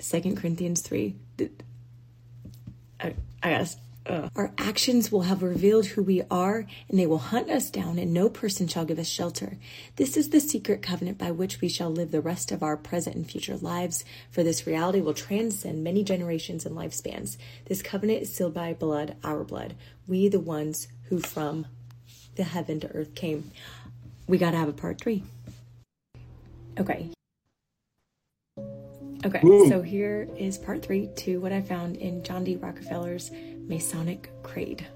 Second Corinthians 3. I, I guess. Uh, our actions will have revealed who we are, and they will hunt us down, and no person shall give us shelter. This is the secret covenant by which we shall live the rest of our present and future lives, for this reality will transcend many generations and lifespans. This covenant is sealed by blood, our blood, we the ones who from the heaven to earth came. We got to have a part three. Okay. Okay, Ooh. so here is part three to what I found in John D. Rockefeller's Masonic Creed.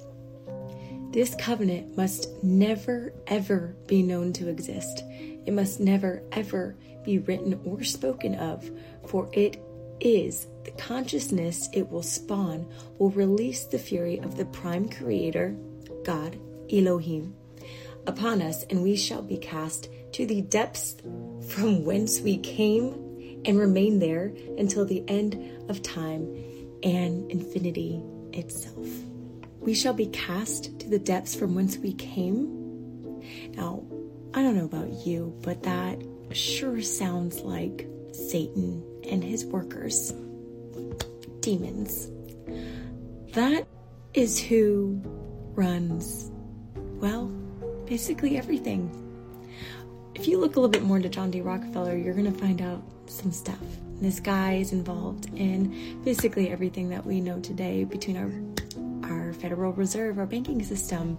This covenant must never, ever be known to exist. It must never, ever be written or spoken of, for it is the consciousness it will spawn will release the fury of the prime creator, God, Elohim, upon us, and we shall be cast to the depths from whence we came and remain there until the end of time and infinity itself. We shall be cast to the depths from whence we came. Now, I don't know about you, but that sure sounds like Satan and his workers, demons. That is who runs, well, basically everything. If you look a little bit more into John D. Rockefeller, you're going to find out some stuff. This guy is involved in basically everything that we know today between our our Federal Reserve, our banking system,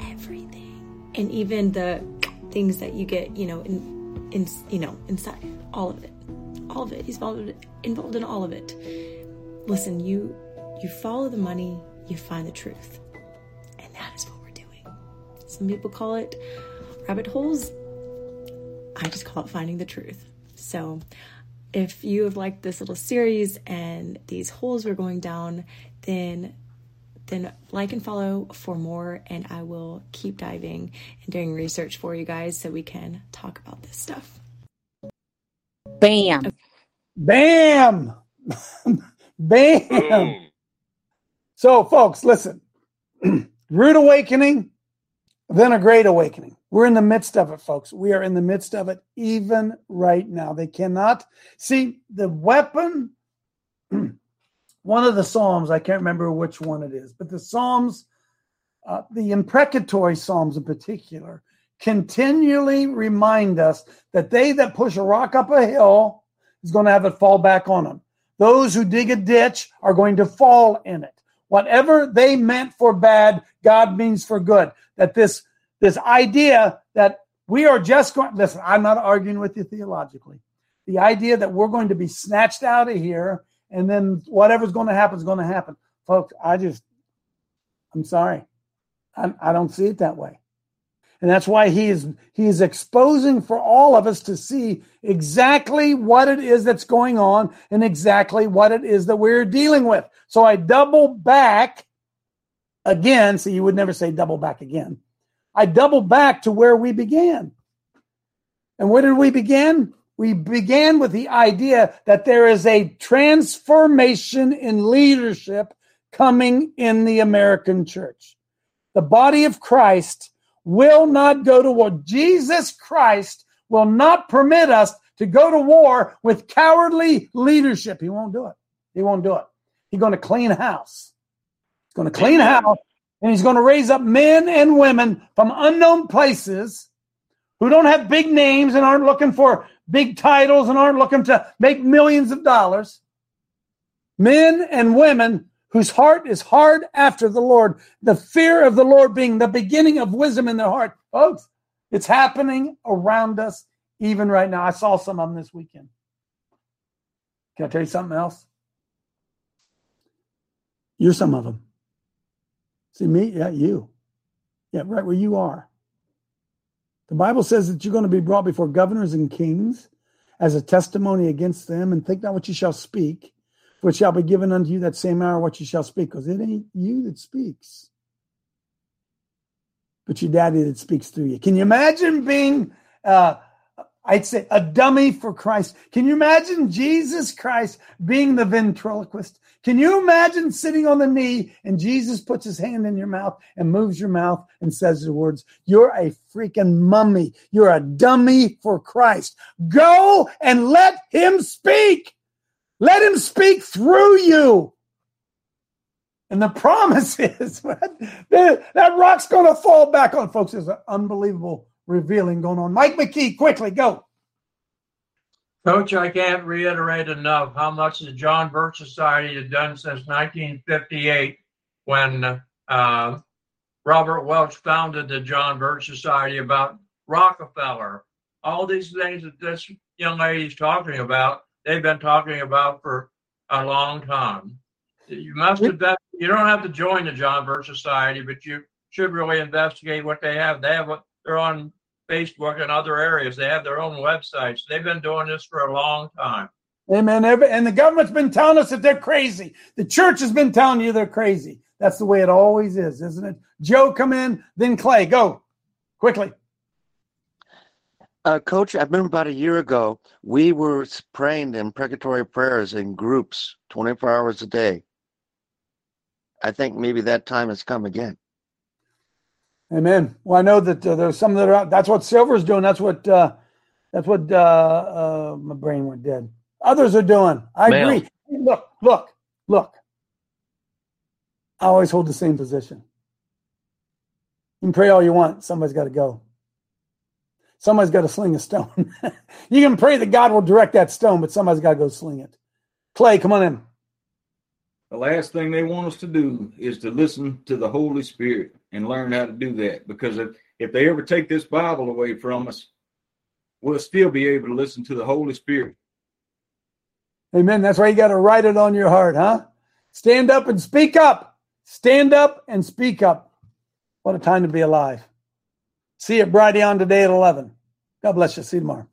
everything, and even the things that you get, you know, in, in you know, inside all of it, all of it. He's involved involved in all of it. Listen, you you follow the money, you find the truth, Some people call it rabbit holes. I just call it finding the truth. So, if you have liked this little series and these holes we're going down, then then like and follow for more and I will keep diving and doing research for you guys so we can talk about this stuff. Bam. Bam. Bam. So folks, listen. Rude awakening, then a great awakening. We're in the midst of it, folks. We are in the midst of it even right now. They cannot see the weapon one of the Psalms, I can't remember which one it is, but the Psalms, uh, the imprecatory Psalms in particular, continually remind us that they that push a rock up a hill is going to have it fall back on them. Those who dig a ditch are going to fall in it. Whatever they meant for bad, God means for good. That this this idea that we are just going listen, I'm not arguing with you theologically. The idea that we're going to be snatched out of here and then whatever's going to happen is going to happen. Folks, I just, I'm sorry. I, I don't see it that way. And that's why he is he is exposing for all of us to see exactly what it is that's going on and exactly what it is that we're dealing with. So I double back again. So you would never say double back again. I double back to where we began. And where did we begin? we began with the idea that there is a transformation in leadership coming in the American church. The body of Christ will not go to war. Jesus Christ will not permit us to go to war with cowardly leadership. He won't do it. He won't do it. He's going to clean house. He's going to clean house and he's going to raise up men and women from unknown places who don't have big names and aren't looking for big titles and aren't looking to make millions of dollars. Men and women whose heart is hard after the Lord, the fear of the Lord being the beginning of wisdom in their heart. Folks, it's happening around us even right now. I saw some of them this weekend. Can I tell you something else? You're some of them. See me? Yeah, you. Yeah, right where you are. The Bible says that you're going to be brought before governors and kings as a testimony against them, and think not what you shall speak, it shall be given unto you that same hour what you shall speak, because it ain't you that speaks, but your daddy that speaks through you. Can you imagine being uh, I'd say a dummy for Christ. Can you imagine Jesus Christ being the ventriloquist? Can you imagine sitting on the knee and Jesus puts his hand in your mouth and moves your mouth and says the words, You're a freaking mummy. You're a dummy for Christ. Go and let him speak. Let him speak through you. And the promise is that, rock's going to fall back on folks. there's an unbelievable revealing going on. Mike McKee, quickly go. Coach, I can't reiterate enough how much the John Birch Society has done since 1958 when uh, Robert Welch founded the John Birch Society about Rockefeller. All these things that this young lady is talking about, they've been talking about for a long time. You must invest. You don't have to join the John Birch Society, but you should really investigate what they have. They have what they're on Facebook and other areas. They have their own websites. They've been doing this for a long time. Amen. And the government's been telling us that they're crazy. The church has been telling you they're crazy. That's the way it always is, isn't it? Joe, come in, then Clay. Go quickly. Uh, Coach, I remember about a year ago, we were praying imprecatory prayers in groups 24 hours a day. I think maybe that time has come again. Amen. Well, I know that uh, there's some that are. out. That's what Silver's doing. That's what. Uh, that's what. Uh, uh, my brain went dead. Others are doing. I agree. Look, look, look. I always hold the same position. You can pray all you want. Somebody's got to go. Somebody's got to sling a stone. you can pray that God will direct that stone, but somebody's got to go sling it. Clay, come on in. The last thing they want us to do is to listen to the Holy Spirit and learn how to do that. Because if, if they ever take this Bible away from us, we'll still be able to listen to the Holy Spirit. Amen. That's why you got to write it on your heart, huh? Stand up and speak up. Stand up and speak up. What a time to be alive. See you Friday on today at 11. God bless you. See you tomorrow.